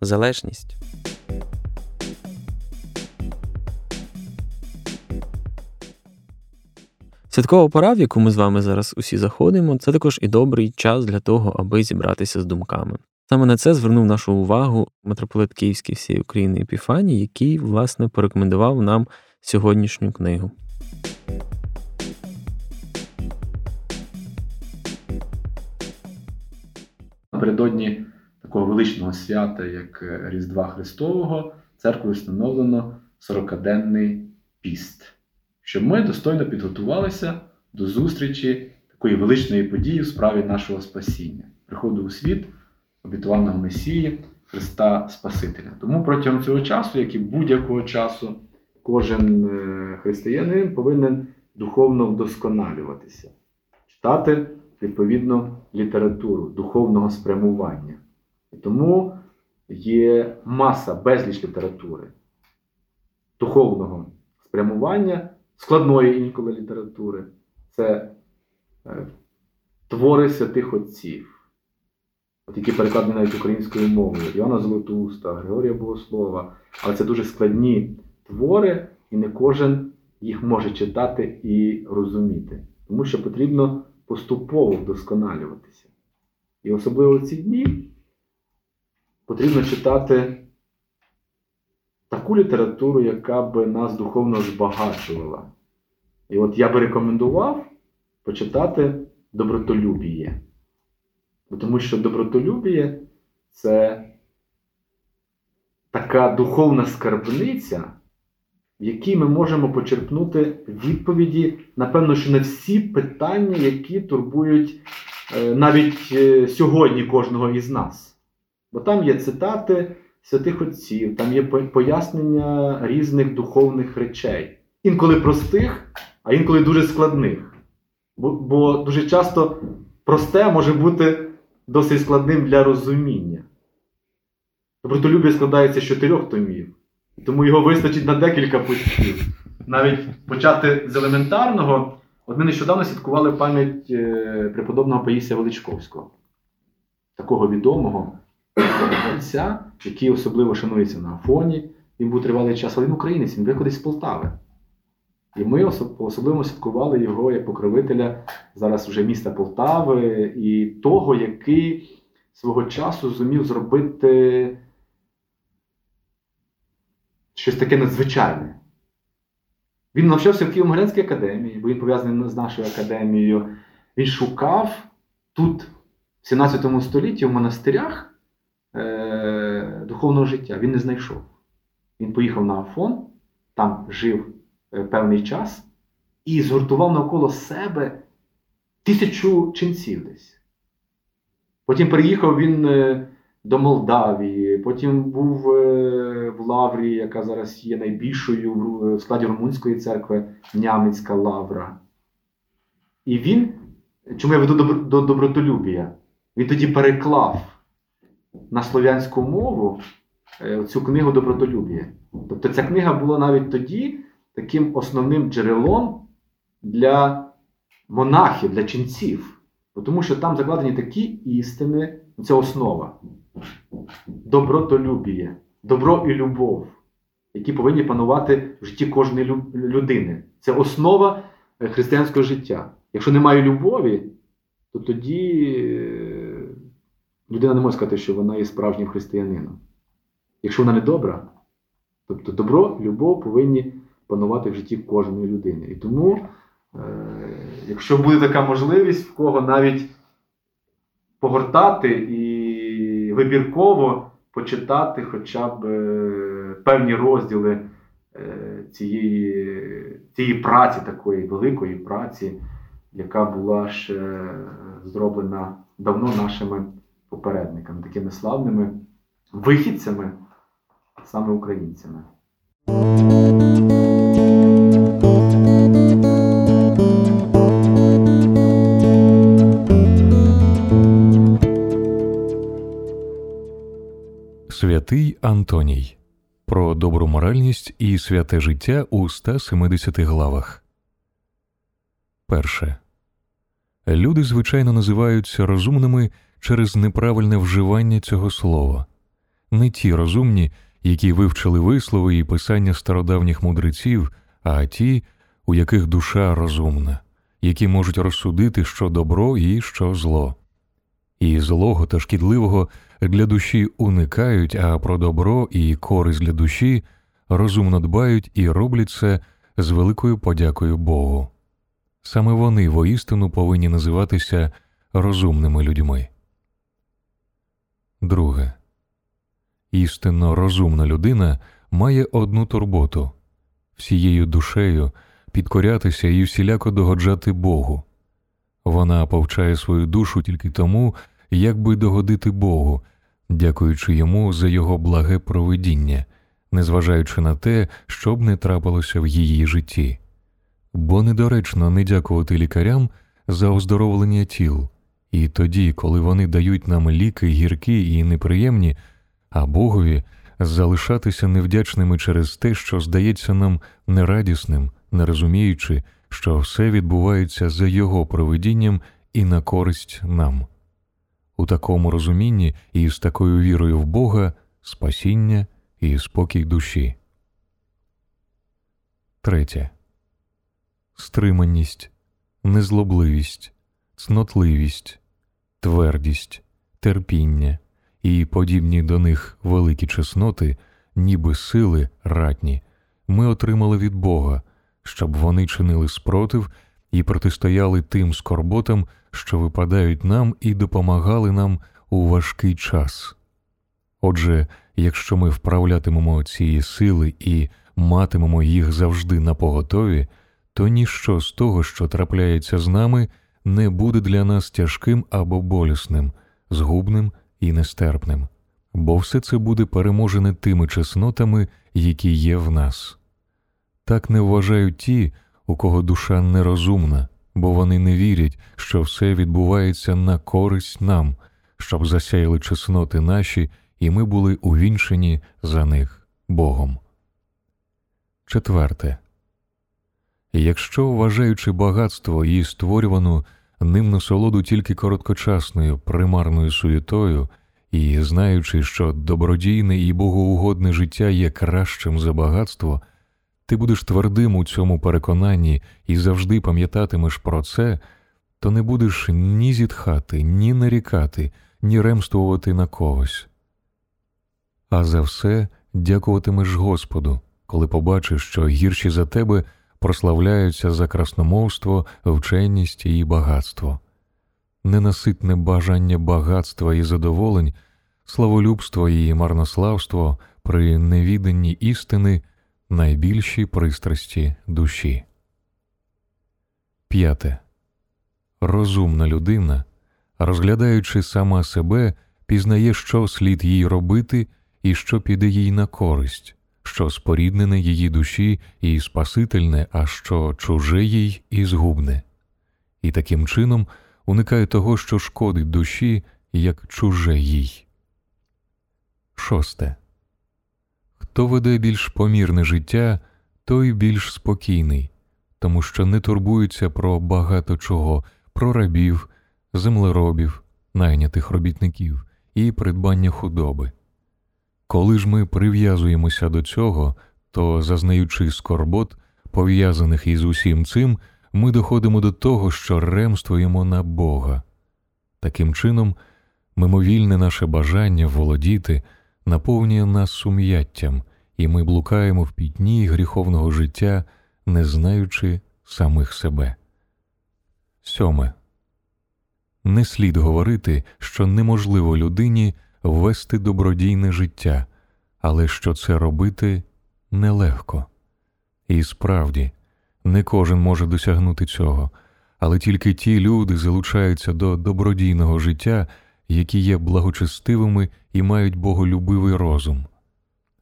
залежність. Святкова пора, в яку ми з вами зараз усі заходимо, це також і добрий час для того, аби зібратися з думками. Саме на це звернув нашу увагу митрополит Київський всієї України Епіфаній, який, власне, порекомендував нам сьогоднішню книгу. Напередодні такого величного свята, як Різдва Христового, церквою встановлено 40-денний піст, щоб ми достойно підготувалися до зустрічі такої величної події в справі нашого спасіння, приходу у світ обітуваного Месії, Христа Спасителя. Тому протягом цього часу, як і будь-якого часу, кожен е, християнин повинен духовно вдосконалюватися, читати відповідно літературу духовного спрямування. І тому є маса безліч літератури, духовного спрямування, складної інколи літератури. Це е, твори святих отців от які перекладені навіть українською мовою, Іоанна Золотуста, Григорія Богослова. Але це дуже складні твори, і не кожен їх може читати і розуміти. Тому що потрібно поступово вдосконалюватися. І особливо в ці дні потрібно читати таку літературу, яка би нас духовно збагачувала. І от я би рекомендував почитати добротолюбіє. Тому що добротолюбіє це така духовна скарбниця, в якій ми можемо почерпнути відповіді, напевно, що на всі питання, які турбують е, навіть е, сьогодні кожного із нас. Бо там є цитати святих отців, там є пояснення різних духовних речей. Інколи простих, а інколи дуже складних. Бо, бо дуже часто просте може бути досить складним для розуміння. Добротолюб'я складається з чотирьох томів, тому його вистачить на декілька пустів. Навіть почати з елементарного, от ми нещодавно святкували пам'ять е, преподобного Паїсія Величковського, такого відомого отця, який особливо шанується на Афоні. Він був тривалий час, але він українець, він виходить з Полтави. І ми особливо святкували його як покровителя зараз вже міста Полтави і того, який свого часу зумів зробити щось таке надзвичайне. Він навчався в Києво-Могилянській академії, бо він пов'язаний з нашою академією. Він шукав тут, в 17 столітті, в монастирях е- духовного життя. Він не знайшов. Він поїхав на Афон, там жив. Е, певний час і згуртував навколо себе тисячу ченців десь. Потім приїхав він е, до Молдавії, потім був в Лаврі, яка зараз є найбільшою в складі Румунської церкви Нямецька Лавра. І він, чому я веду до добротолюбія, він тоді переклав на слов'янську мову цю книгу Добротолюбія. Тобто ця книга була навіть тоді таким основним джерелом для монахів, для ченців. Тому що там закладені такі істини, це основа. Добротолюбіє, добро і любов, які повинні панувати в житті кожної людини. Це основа е, християнського життя. Якщо немає любові, то тоді е, людина не може сказати, що вона є справжнім християнином. Якщо вона не добра, тобто добро, любов повинні панувати в житті кожної людини. І тому, е, якщо буде така можливість, в кого навіть погортати і вибірково почитати хоча б е, певні розділи е, цієї, цієї праці, такої великої праці, яка була ще зроблена давно нашими попередниками, такими славними вихідцями саме українцями. Святий Антоній про добру моральність і святе життя у 170 главах. Перше. Люди звичайно називаються розумними через неправильне вживання цього слова, не ті розумні, які вивчили вислови і писання стародавніх мудреців, а ті, у яких душа розумна, які можуть розсудити, що добро і що зло. І злого та шкідливого для душі уникають, а про добро і користь для душі розумно дбають і роблять це з великою подякою Богу. Саме вони воістину повинні називатися розумними людьми. Друге. Істинно розумна людина має одну турботу всією душею підкорятися і всіляко догоджати Богу. Вона повчає свою душу тільки тому, як би догодити Богу, дякуючи йому за його благе провидіння, незважаючи на те, що б не трапилося в її житті. Бо недоречно не дякувати лікарям за оздоровлення тіл, і тоді, коли вони дають нам ліки гіркі і неприємні, а Богові залишатися невдячними через те, що здається нам нерадісним, не розуміючи, що все відбувається за Його провидінням і на користь нам. У такому розумінні і з такою вірою в Бога спасіння і спокій душі. Третє. Стриманість, незлобливість, цнотливість, твердість, терпіння і подібні до них великі чесноти, ніби сили ратні, ми отримали від Бога, щоб вони чинили спротив і протистояли тим скорботам, що випадають нам і допомагали нам у важкий час. Отже, якщо ми вправлятимемо ці сили і матимемо їх завжди на поготові, то ніщо з того, що трапляється з нами, не буде для нас тяжким або болісним, згубним і нестерпним, бо все це буде переможене тими чеснотами, які є в нас. Так не вважають ті, у кого душа нерозумна, бо вони не вірять, що все відбувається на користь нам, щоб засяяли чесноти наші, і ми були увінчені за них Богом. Четверте. Якщо, вважаючи багатство і створювану ним насолоду тільки короткочасною примарною суєтою, і знаючи, що добродійне і богоугодне життя є кращим за багатство, ти будеш твердим у цьому переконанні і завжди пам'ятатимеш про це, то не будеш ні зітхати, ні нарікати, ні ремствувати на когось. А за все дякуватимеш Господу, коли побачиш, що гірші за тебе прославляються за красномовство, вченість і багатство. Ненаситне бажання багатства і задоволень, славолюбство і марнославство при невіданні істини найбільші пристрасті душі. П'яте. Розумна людина, розглядаючи сама себе, пізнає, що слід їй робити і що піде їй на користь, що споріднене її душі і спасительне, а що чуже їй і згубне, і таким чином уникає того, що шкодить душі, як чуже їй. Шосте. Хто веде більш помірне життя, той більш спокійний, тому що не турбується про багато чого, про рабів, землеробів, найнятих робітників і придбання худоби. Коли ж ми прив'язуємося до цього, то, зазнаючи скорбот, пов'язаних із усім цим, ми доходимо до того, що ремствуємо на Бога. Таким чином, мимовільне наше бажання володіти наповнює нас сум'яттям, і ми блукаємо в пітні гріховного життя, не знаючи самих себе. Сьоме. Не слід говорити, що неможливо людині вести добродійне життя, але що це робити нелегко. І справді, не кожен може досягнути цього, але тільки ті люди залучаються до добродійного життя, які є благочестивими і мають боголюбивий розум.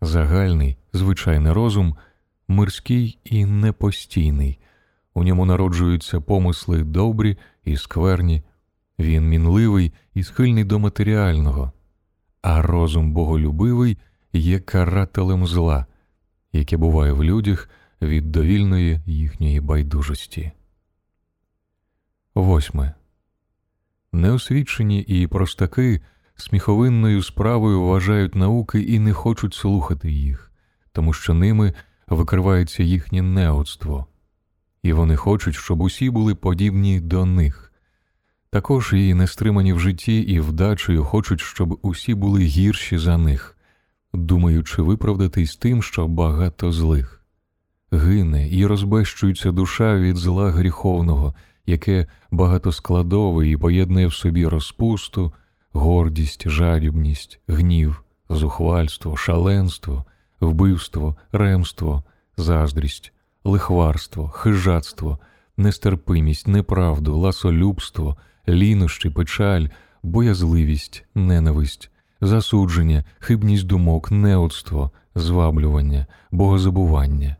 загальний, звичайний розум, мирський і непостійний. У ньому народжуються помисли добрі і скверні, він мінливий і схильний до матеріального, а розум боголюбивий є карателем зла, яке буває в людях від довільної їхньої байдужості. Восьме. Неосвічені і простаки сміховинною справою вважають науки і не хочуть слухати їх, тому що ними викривається їхнє неоцтво, і вони хочуть, щоб усі були подібні до них. Також і нестримані в житті і вдачею хочуть, щоб усі були гірші за них, думаючи виправдатись тим, що багато злих. Гине і розбещується душа від зла гріховного, яке багатоскладове і поєднує в собі розпусту, гордість, жадібність, гнів, зухвальство, шаленство, вбивство, ремство, заздрість, лихварство, хижацтво, нестерпимість, неправду, ласолюбство, лінощі, печаль, боязливість, ненависть, засудження, хибність думок, неудство, зваблювання, богозабування.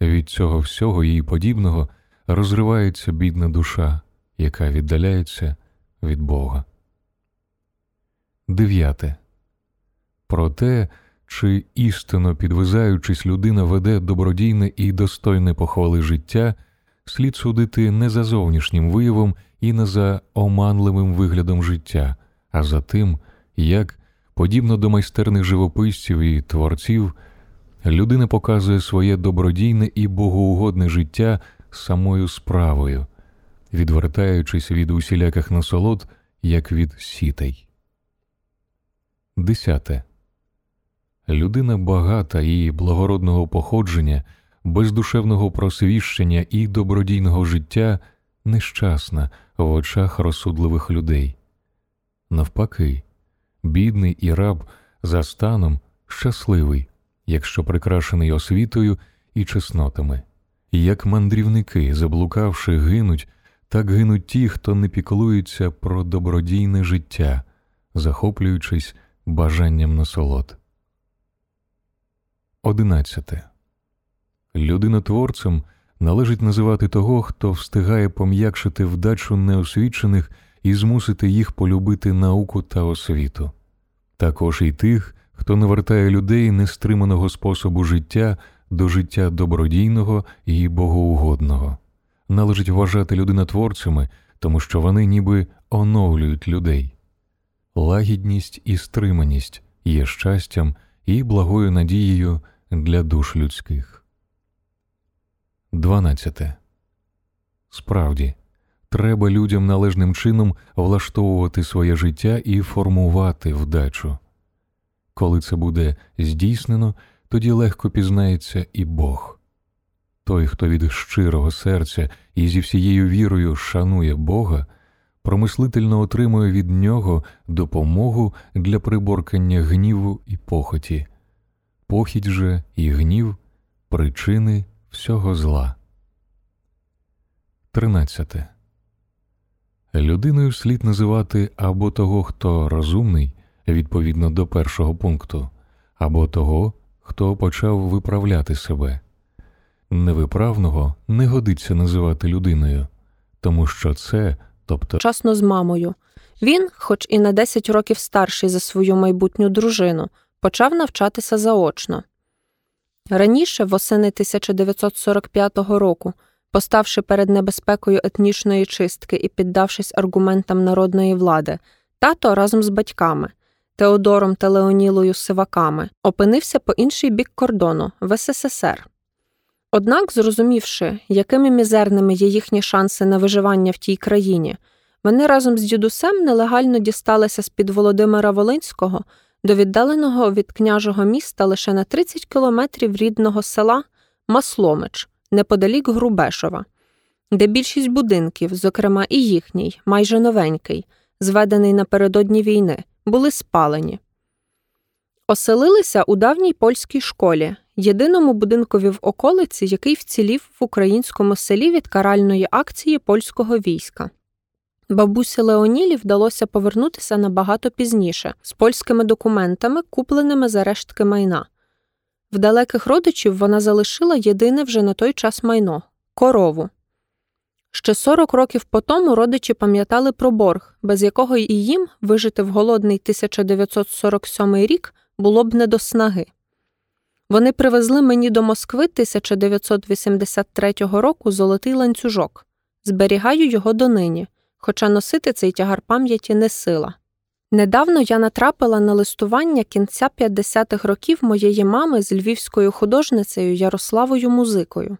Від цього всього її подібного розривається бідна душа, яка віддаляється від Бога. Дев'яте. Про те, чи істинно підвизаючись, людина веде добродійне і достойне похвали життя, слід судити не за зовнішнім виявом і не за оманливим виглядом життя, а за тим, як, подібно до майстерних живописців і творців, людина показує своє добродійне і богоугодне життя самою справою, відвертаючись від усіляких насолод, як від сітей. Десяте. Людина багата і благородного походження, бездушевного просвіщення і добродійного життя нещасна в очах розсудливих людей. Навпаки, бідний і раб за станом щасливий, якщо прикрашений освітою і чеснотами. Як мандрівники, заблукавши, гинуть, так гинуть ті, хто не піклується про добродійне життя, захоплюючись бажанням насолод. Одинадцяте. Людинотворцем належить називати того, хто встигає пом'якшити вдачу неосвічених і змусити їх полюбити науку та освіту, також і тих, хто навертає людей нестриманого способу життя до життя добродійного і богоугодного. Належить вважати людинотворцями, тому що вони ніби оновлюють людей. Лагідність і стриманість є щастям і благою надією для душ людських. 12. Справді, треба людям належним чином влаштовувати своє життя і формувати вдачу. Коли це буде здійснено, тоді легко пізнається і Бог. Той, хто від щирого серця і зі всією вірою шанує Бога, промислительно отримує від нього допомогу для приборкання гніву і похоті, похідь же і гнів причини всього зла. 13. Людиною слід називати або того, хто розумний відповідно до першого пункту, або того, хто почав виправляти себе. Невиправного не годиться називати людиною, тому що це, тобто Часно з мамою. Він, хоч і на 10 років старший за свою майбутню дружину, почав навчатися заочно. Раніше, восени 1945 року, поставши перед небезпекою етнічної чистки і піддавшись аргументам народної влади, тато разом з батьками Теодором та Леонілою Сиваками опинився по інший бік кордону в СССР. Однак, зрозумівши, якими мізерними є їхні шанси на виживання в тій країні, вони разом з дідусем нелегально дісталися з-під Володимира Волинського до віддаленого від княжого міста лише на 30 кілометрів рідного села Масломич, неподалік Грубешова, де більшість будинків, зокрема і їхній, майже новенький, зведений напередодні війни, були спалені. Оселилися у давній польській школі, єдиному будинкові в околиці, який вцілів в українському селі від каральної акції польського війська. Бабусі Леонілі вдалося повернутися набагато пізніше з польськими документами, купленими за рештки майна. В далеких родичів вона залишила єдине вже на той час майно корову. Ще 40 років по тому родичі пам'ятали про борг, без якого і їм вижити в голодний 1947 рік було б не до снаги. Вони привезли мені до Москви 1983 року золотий ланцюжок. Зберігаю його донині, хоча носити цей тягар пам'яті не сила. Недавно я натрапила на листування кінця 50-х років моєї мами з львівською художницею Ярославою Музикою.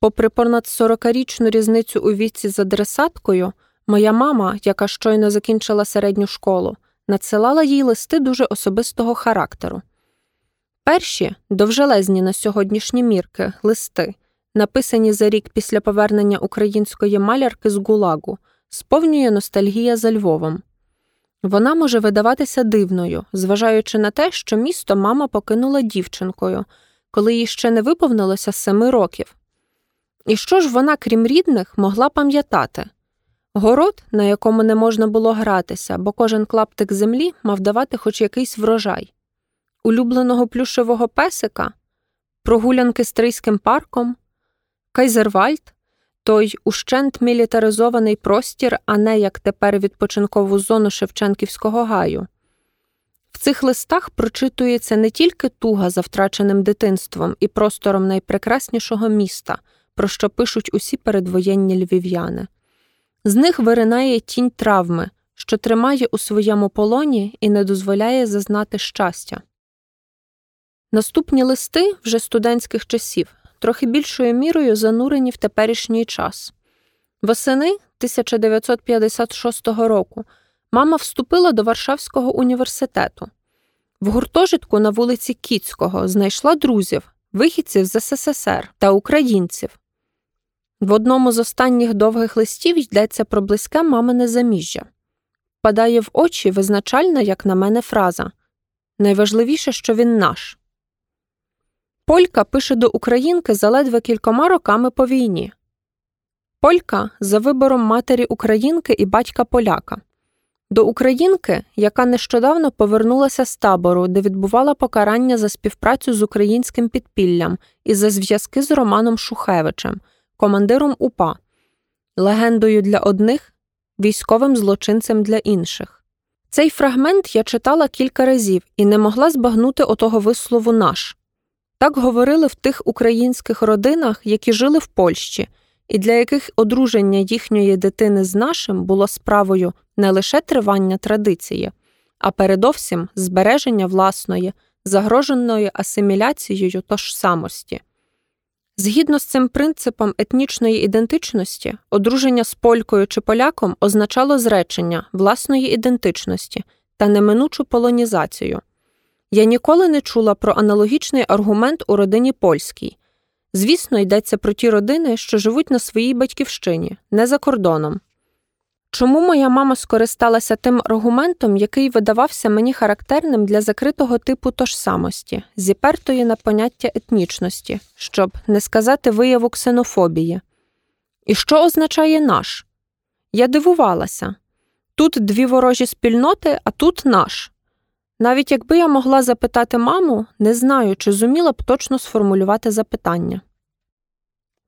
Попри понад 40-річну різницю у віці з адресаткою, моя мама, яка щойно закінчила середню школу, надсилала їй листи дуже особистого характеру. Перші, довжелезні на сьогоднішні мірки, листи, написані за рік після повернення української малярки з Гулагу, сповнює ностальгія за Львовом. Вона може видаватися дивною, зважаючи на те, що місто мама покинула дівчинкою, коли їй ще не виповнилося семи років. І що ж вона, крім рідних, могла пам'ятати? Город, на якому не можна було гратися, бо кожен клаптик землі мав давати хоч якийсь врожай, улюбленого плюшевого песика, прогулянки стрийським парком, Кайзервальд, той ущент мілітаризований простір, а не як тепер відпочинкову зону Шевченківського гаю. В цих листах прочитується не тільки туга за втраченим дитинством і простором найпрекраснішого міста, про що пишуть усі передвоєнні львів'яни. З них виринає тінь травми, що тримає у своєму полоні і не дозволяє зазнати щастя. Наступні листи вже студентських часів трохи більшою мірою занурені в теперішній час. Восени 1956 року мама вступила до Варшавського університету. В гуртожитку на вулиці Кіцького знайшла друзів, вихідців з СССР та українців. В одному з останніх довгих листів йдеться про близьке мамине заміжжя. Падає в очі визначальна, як на мене, фраза найважливіше, що він наш. Полька пише до українки за ледве кількома роками по війні. Полька за вибором матері українки і батька поляка. До українки, яка нещодавно повернулася з табору, де відбувала покарання за співпрацю з українським підпіллям і за зв'язки з Романом Шухевичем, командиром УПА, легендою для одних, військовим злочинцем для інших. Цей фрагмент я читала кілька разів і не могла збагнути отого вислову наш. Так говорили в тих українських родинах, які жили в Польщі, і для яких одруження їхньої дитини з нашим було справою не лише тривання традиції, а передовсім збереження власної, загроженої асиміляцією тож самості. Згідно з цим принципом етнічної ідентичності, одруження з полькою чи поляком означало зречення власної ідентичності та неминучу полонізацію. Я ніколи не чула про аналогічний аргумент у родині польській. Звісно, йдеться про ті родини, що живуть на своїй батьківщині, не за кордоном. Чому моя мама скористалася тим аргументом, який видавався мені характерним для закритого типу тожсамості, зіпертої на поняття етнічності, щоб не сказати вияву ксенофобії? І що означає наш? Я дивувалася тут дві ворожі спільноти, а тут наш. Навіть якби я могла запитати маму, не знаю, чи зуміла б точно сформулювати запитання.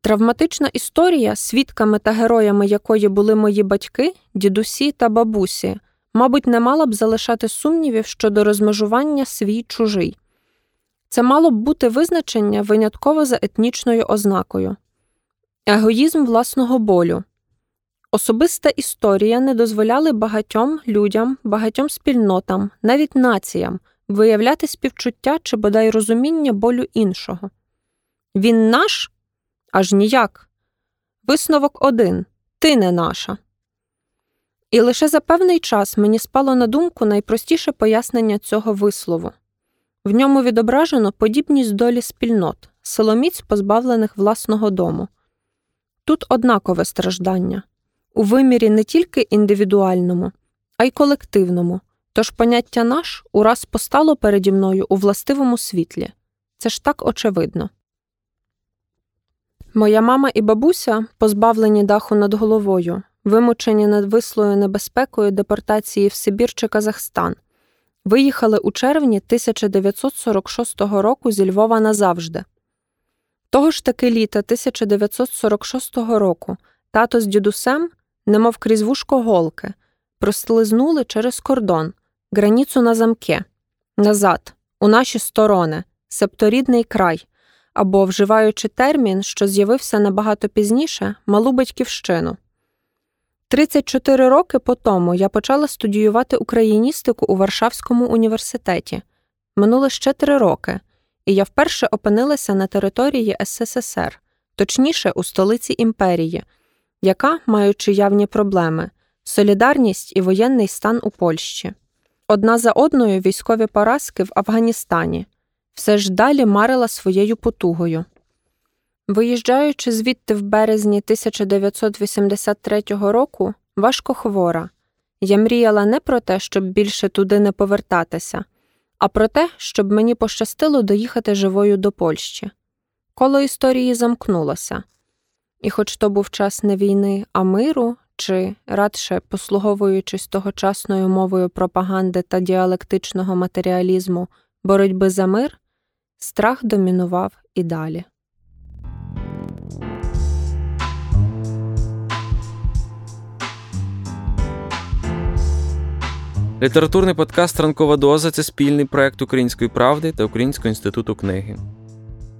Травматична історія, свідками та героями якої були мої батьки, дідусі та бабусі, мабуть, не мала б залишати сумнівів щодо розмежування свій чужий. Це мало б бути визначення винятково за етнічною ознакою, егоїзм власного болю. Особиста історія не дозволяли багатьом людям, багатьом спільнотам, навіть націям виявляти співчуття чи бодай розуміння болю іншого. Він наш аж ніяк. Висновок один ти не наша. І лише за певний час мені спало на думку найпростіше пояснення цього вислову. В ньому відображено подібність долі спільнот, силоміць, позбавлених власного дому. Тут однакове страждання у вимірі не тільки індивідуальному, а й колективному. Тож поняття наш ураз постало переді мною у властивому світлі. Це ж так очевидно. Моя мама і бабуся, позбавлені даху над головою, вимучені над вислою небезпекою депортації в Сибір чи Казахстан, виїхали у червні 1946 року зі Львова назавжди. Того ж таки літа 1946 року тато з дідусем, немов крізь вушко голки, прослизнули через кордон, границю на замке, назад, у наші сторони, септорідний край, або, вживаючи термін, що з'явився набагато пізніше, малу батьківщину. 34 роки по тому я почала студіювати україністику у Варшавському університеті. Минуло ще три роки, і я вперше опинилася на території СССР, точніше, у столиці імперії, яка, маючи явні проблеми, солідарність і воєнний стан у Польщі. Одна за одною військові поразки в Афганістані, все ж далі марила своєю потугою. Виїжджаючи звідти в березні 1983 року, важко хвора, я мріяла не про те, щоб більше туди не повертатися, а про те, щоб мені пощастило доїхати живою до Польщі. Коло історії замкнулося. І, хоч то був час не війни, а миру, чи, радше послуговуючись тогочасною мовою пропаганди та діалектичного матеріалізму боротьби за мир, страх домінував і далі. Літературний подкаст Ранкова доза це спільний проект Української правди та Українського інституту книги.